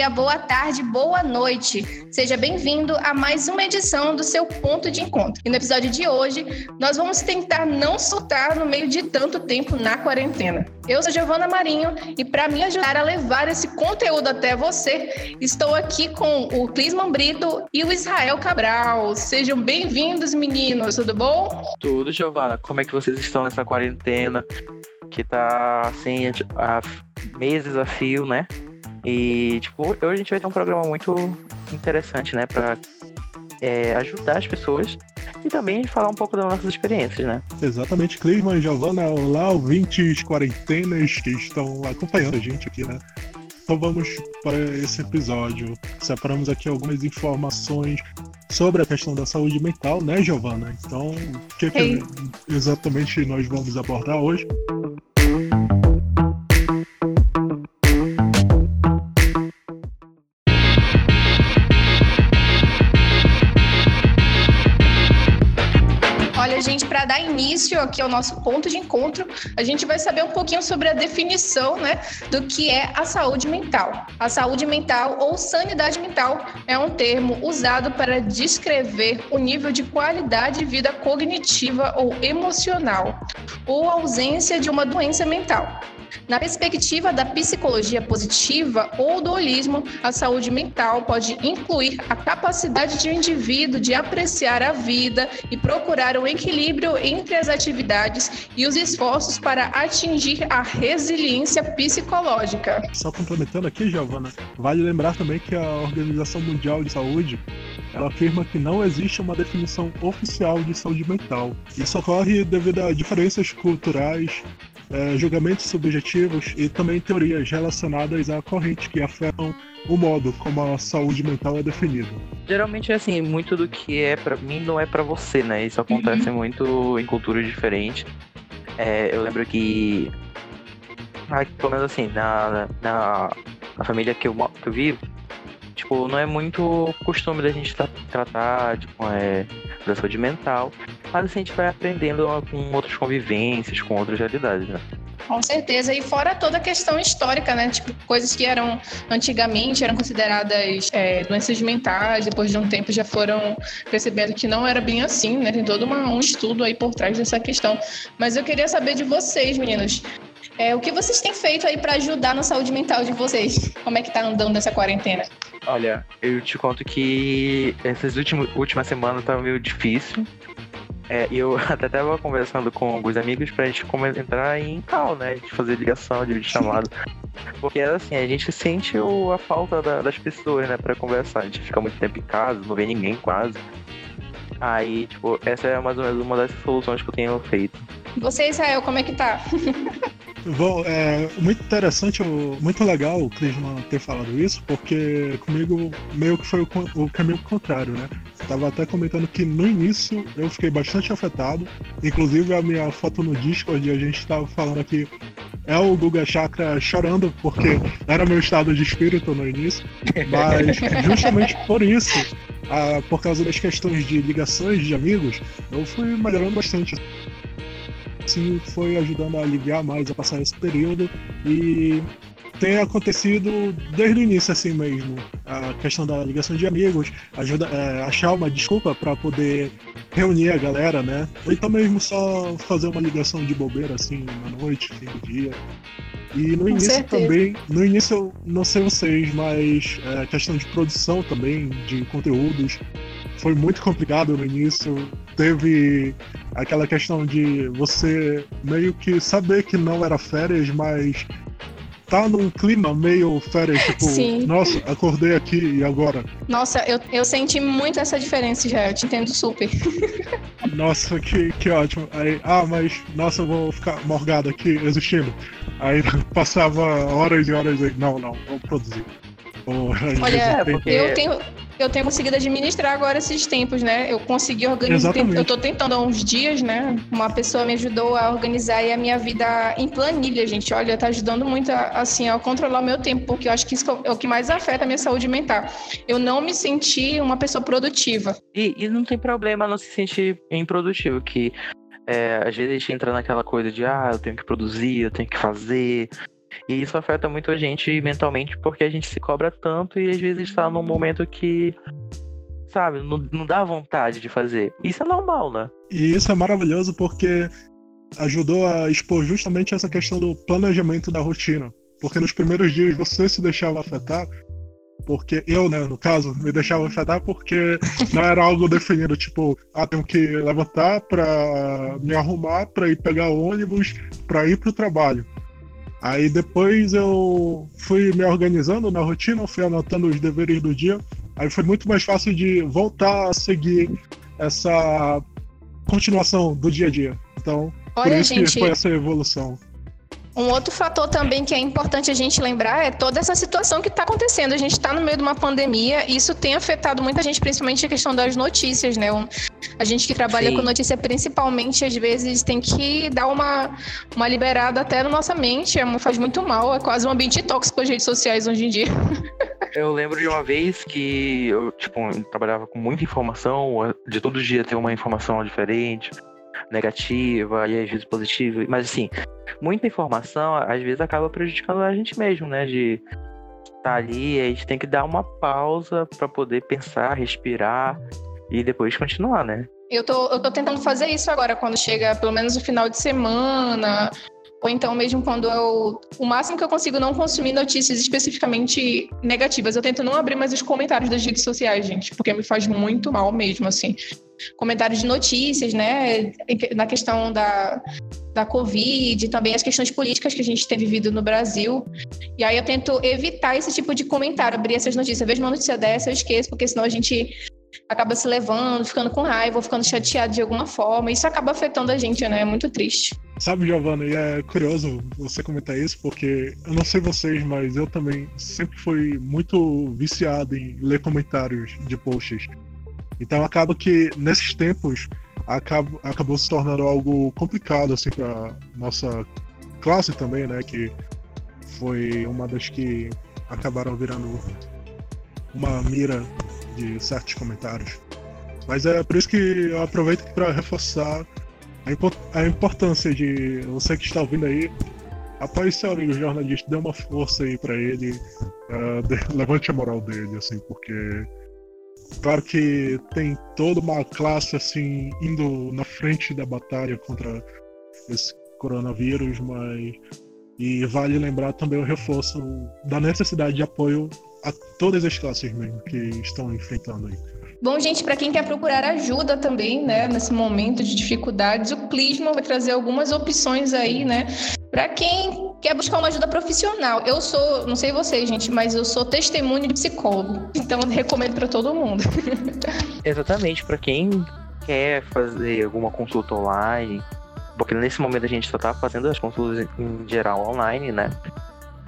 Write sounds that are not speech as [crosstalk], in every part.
dia, boa tarde, boa noite. Seja bem-vindo a mais uma edição do seu Ponto de Encontro. E no episódio de hoje, nós vamos tentar não soltar no meio de tanto tempo na quarentena. Eu sou Giovana Marinho e para me ajudar a levar esse conteúdo até você, estou aqui com o Clisman Brito e o Israel Cabral. Sejam bem-vindos, meninos, tudo bom? Tudo, Giovana. Como é que vocês estão nessa quarentena? Que tá assim, há meses a fio, né? E, tipo, hoje a gente vai ter um programa muito interessante, né? Pra é, ajudar as pessoas e também falar um pouco das nossas experiências, né? Exatamente, Clisman e Giovana, olá, ouvintes quarentenas que estão acompanhando a gente aqui, né? Então vamos para esse episódio. Separamos aqui algumas informações sobre a questão da saúde mental, né, Giovana? Então, o que, que exatamente nós vamos abordar hoje? Dar início aqui ao nosso ponto de encontro, a gente vai saber um pouquinho sobre a definição né, do que é a saúde mental. A saúde mental ou sanidade mental é um termo usado para descrever o nível de qualidade de vida cognitiva ou emocional, ou ausência de uma doença mental. Na perspectiva da psicologia positiva ou do holismo, a saúde mental pode incluir a capacidade de um indivíduo de apreciar a vida e procurar um equilíbrio entre as atividades e os esforços para atingir a resiliência psicológica. Só complementando aqui, Giovana, vale lembrar também que a Organização Mundial de Saúde ela afirma que não existe uma definição oficial de saúde mental. Isso ocorre devido a diferenças culturais, é, julgamentos subjetivos e também teorias relacionadas a correntes que afetam o modo como a saúde mental é definida. Geralmente é assim, muito do que é para mim não é para você, né? Isso acontece uhum. muito em culturas diferentes. É, eu lembro que, ah, pelo menos assim, na, na, na família que eu, que eu vivo, tipo, não é muito costume da gente tra tratar tipo, é, da saúde mental, mas assim, a gente vai aprendendo com outras convivências, com outras realidades, né? Com certeza, e fora toda a questão histórica, né? Tipo, coisas que eram antigamente eram consideradas é, doenças mentais, depois de um tempo já foram percebendo que não era bem assim, né? Tem todo uma, um estudo aí por trás dessa questão. Mas eu queria saber de vocês, meninos. É, o que vocês têm feito aí para ajudar na saúde mental de vocês? Como é que tá andando essa quarentena? Olha, eu te conto que essas últimas, últimas semanas tá meio difícil. É, e eu [laughs] até tava conversando com alguns amigos pra gente entrar em cal, né? De fazer ligação, de chamado. [laughs] Porque assim, a gente sente o, a falta da, das pessoas, né, pra conversar. A gente fica muito tempo em casa, não vê ninguém quase. Aí, tipo, essa é mais ou menos uma das soluções que eu tenho feito. Você, Israel, como é que tá? [laughs] Bom, é muito interessante, muito legal o Clisman ter falado isso, porque comigo meio que foi o, caminho contrário, né? Tava até comentando que no início eu fiquei bastante afetado, inclusive a minha foto no Discord, a gente tava falando aqui, é o Guga Chakra chorando, porque era meu estado de espírito no início, mas justamente por isso, por causa das questões de ligações de amigos, eu fui melhorando bastante assim foi ajudando a aliviar mais, a passar esse período. E tem acontecido desde o início assim mesmo. A questão da ligação de amigos, ajuda é, achar uma desculpa para poder reunir a galera, né? Ou então mesmo só fazer uma ligação de bobeira assim na noite, fim do dia. E no Com início certeza. também, no início, não sei vocês, mas a é, questão de produção também, de conteúdos, foi muito complicado no início. Teve aquela questão de você meio que saber que não era férias, mas tá num clima meio férias, tipo, [laughs] Sim. nossa, acordei aqui e agora? Nossa, eu, eu senti muito essa diferença já, eu te entendo super. [laughs] Nossa, que, que ótimo. Aí, ah, mas, nossa, eu vou ficar morgado aqui existindo. Aí [laughs] passava horas e horas aí, não, não, vou produzir. Olha, eu tenho, eu tenho conseguido administrar agora esses tempos, né? Eu consegui organizar. Eu tô tentando há uns dias, né? Uma pessoa me ajudou a organizar a minha vida em planilha, gente. Olha, tá ajudando muito a, assim a controlar o meu tempo, porque eu acho que isso é o que mais afeta a minha saúde mental. Eu não me senti uma pessoa produtiva. E, e não tem problema não se sentir improdutivo, que é, às vezes a gente entra naquela coisa de ah, eu tenho que produzir, eu tenho que fazer, E isso afeta muito a gente mentalmente porque a gente se cobra tanto e às vezes está num momento que, sabe, não, não dá vontade de fazer. Isso é normal, né? E isso é maravilhoso porque ajudou a expor justamente essa questão do planejamento da rotina. Porque nos primeiros dias você se deixava afetar, porque eu, né, no caso, me deixava afetar porque não era algo definido, tipo, ah, tenho que levantar para me arrumar para ir pegar ônibus para ir pro trabalho. Aí depois eu fui me organizando na rotina, fui anotando os deveres do dia. Aí foi muito mais fácil de voltar a seguir essa continuação do dia a dia. Então, Olha, por isso gente, que foi essa evolução. Um outro fator também que é importante a gente lembrar é toda essa situação que está acontecendo. A gente está no meio de uma pandemia e isso tem afetado muita gente, principalmente a questão das notícias, né? A gente que trabalha Sim. com notícia, principalmente, às vezes tem que dar uma, uma liberada até na nossa mente. É, faz muito mal, é quase um ambiente tóxico as redes sociais hoje em dia. [laughs] Eu lembro de uma vez que eu, tipo, trabalhava com muita informação, de todo dia ter uma informação diferente negativa e às vezes positiva. Mas assim, muita informação às vezes acaba prejudicando a gente mesmo, né? De estar tá ali, a gente tem que dar uma pausa para poder pensar, respirar e depois continuar, né? Eu tô, eu tô tentando fazer isso agora, quando chega pelo menos o final de semana, ou então mesmo quando eu. O máximo que eu consigo não consumir notícias especificamente negativas. Eu tento não abrir mais os comentários das redes sociais, gente, porque me faz muito mal mesmo, assim. Comentários de notícias, né? Na questão da, da Covid, também as questões políticas que a gente tem vivido no Brasil. E aí eu tento evitar esse tipo de comentário, abrir essas notícias. Eu vejo uma notícia dessa, eu esqueço, porque senão a gente acaba se levando, ficando com raiva, ficando chateado de alguma forma. Isso acaba afetando a gente, né? É muito triste. Sabe, Giovana, e é curioso você comentar isso, porque eu não sei vocês, mas eu também sempre fui muito viciado em ler comentários de posts. Então acaba que nesses tempos acaba, acabou se tornando algo complicado assim para nossa classe também, né? Que foi uma das que acabaram virando uma mira de certos comentários. Mas é por isso que eu aproveito para reforçar a, importância de você que está ouvindo aí, apoie seu amigo jornalista, dê uma força aí para ele, uh, de, levante a moral dele, assim, porque claro que tem toda uma classe assim indo na frente da batalha contra esse coronavírus, mas e vale lembrar também o reforço da necessidade de apoio a todas as classes mesmo que estão enfrentando aí. Bom, gente, para quem quer procurar ajuda também, né, nesse momento de dificuldades, o Clisman vai trazer algumas opções aí, né, para quem quer buscar uma ajuda profissional. Eu sou, não sei vocês, gente, mas eu sou testemunho de psicólogo, então recomendo para todo mundo. [laughs] Exatamente, para quem quer fazer alguma consulta online, porque nesse momento a gente só tá fazendo as consultas em geral online, né?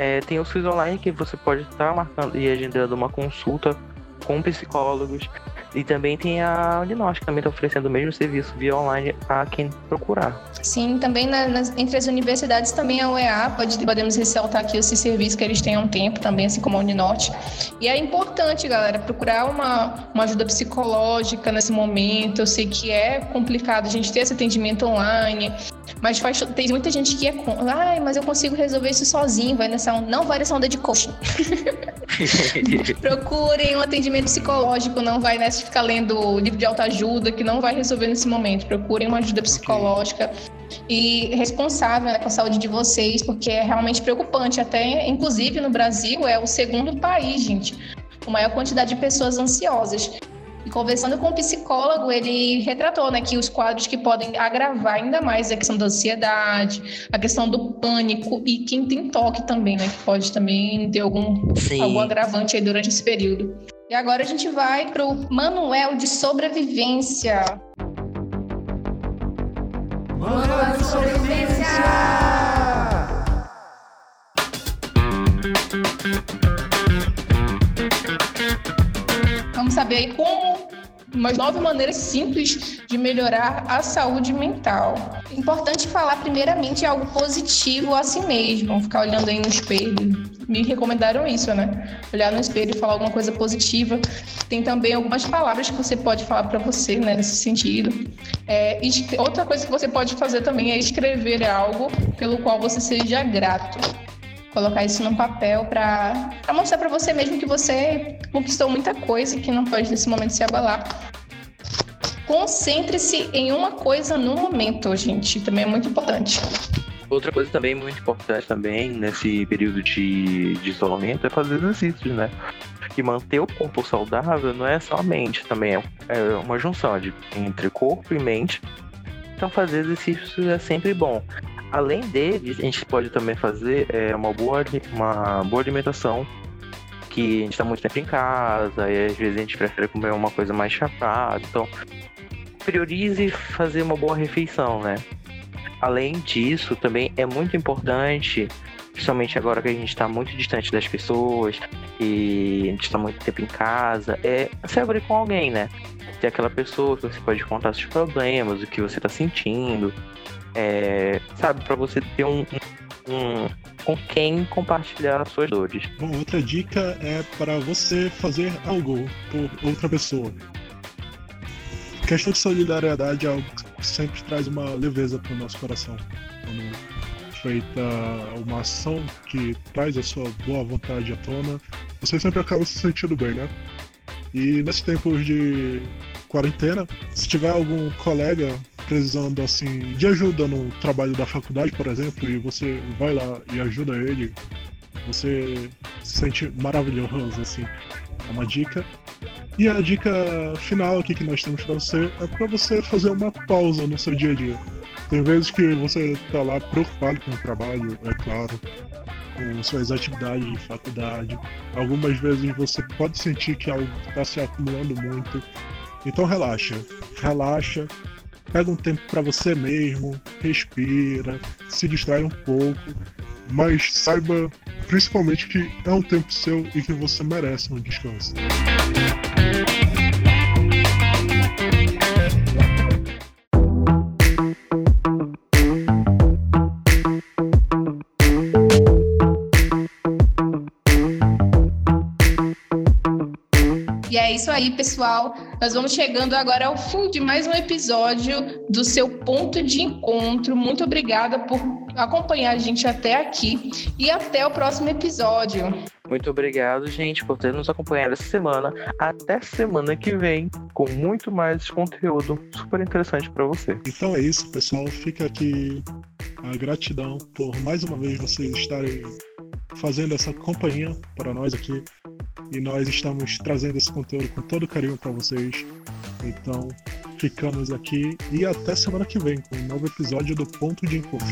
É, tem os FIS online que você pode estar marcando e agendando uma consulta com psicólogos. E também tem a Uninós, que também está oferecendo o mesmo serviço via online a quem procurar. Sim, também na, nas, entre as universidades também a UEA, pode, podemos ressaltar aqui esse serviço que eles têm há um tempo também, assim como a Uninorte. E é importante, galera, procurar uma, uma ajuda psicológica nesse momento. Eu sei que é complicado a gente ter esse atendimento online, mas faz, tem muita gente que é. Ai, mas eu consigo resolver isso sozinho, vai nessa Não vai nessa onda de coaching. [laughs] [laughs] Procurem um atendimento psicológico, não vai nessa de ficar lendo livro de autoajuda, que não vai resolver nesse momento. Procurem uma ajuda psicológica e responsável né, com a saúde de vocês, porque é realmente preocupante. Até, inclusive, no Brasil, é o segundo país, gente, com maior quantidade de pessoas ansiosas. E conversando com o um psicólogo, ele retratou né, que os quadros que podem agravar ainda mais a questão da ansiedade, a questão do pânico e quem tem toque também, né? Que pode também ter algum, algum agravante aí durante esse período. E agora a gente vai para o Manuel de Sobrevivência. Manuel de Sobrevivência! Saber como umas nove maneiras simples de melhorar a saúde mental. Importante falar primeiramente algo positivo a si mesmo, ficar olhando aí no espelho. Me recomendaram isso, né? Olhar no espelho e falar alguma coisa positiva. Tem também algumas palavras que você pode falar para você, né, nesse sentido. É, outra coisa que você pode fazer também é escrever algo pelo qual você seja grato. Colocar isso num papel para mostrar para você mesmo que você conquistou muita coisa e que não pode nesse momento se abalar. Concentre-se em uma coisa no momento, gente, também é muito importante. Outra coisa também muito importante também nesse período de, de isolamento é fazer exercícios, né? Que manter o corpo saudável não é só a mente, também é, é uma junção de, entre corpo e mente. Então fazer exercícios é sempre bom. Além deles, a gente pode também fazer é, uma, boa, uma boa alimentação, que a gente está muito tempo em casa, e às vezes a gente prefere comer uma coisa mais chapada. Então, priorize fazer uma boa refeição, né? Além disso, também é muito importante, principalmente agora que a gente está muito distante das pessoas e a gente está muito tempo em casa, é se abrir com alguém, né? Ter aquela pessoa que você pode contar seus problemas, o que você está sentindo, é, sabe, para você ter um, um, com quem compartilhar as suas dores. Bom, outra dica é para você fazer algo por outra pessoa. A questão de solidariedade é algo que sempre traz uma leveza para o nosso coração. Quando feita uma ação que traz a sua boa vontade à tona, você sempre acaba se sentindo bem, né? E nesses tempos de quarentena, se tiver algum colega precisando assim de ajuda no trabalho da faculdade, por exemplo, e você vai lá e ajuda ele, você se sente maravilhoso, assim. É uma dica. E a dica final aqui que nós temos para você é para você fazer uma pausa no seu dia a dia. Tem vezes que você tá lá preocupado com o trabalho, é claro, com suas atividades de faculdade. Algumas vezes você pode sentir que algo está se acumulando muito. Então relaxa, relaxa, pega um tempo para você mesmo, respira, se distrai um pouco, mas saiba principalmente que é um tempo seu e que você merece um descanso. isso aí, pessoal. Nós vamos chegando agora ao fim de mais um episódio do seu ponto de encontro. Muito obrigada por acompanhar a gente até aqui e até o próximo episódio. Muito obrigado, gente, por ter nos acompanhado essa semana. Até semana que vem, com muito mais conteúdo super interessante para você. Então é isso, pessoal. Fica aqui a gratidão por mais uma vez vocês estarem fazendo essa companhia para nós aqui e nós estamos trazendo esse conteúdo com todo carinho para vocês. Então, ficamos aqui e até semana que vem com um novo episódio do Ponto de Encontro.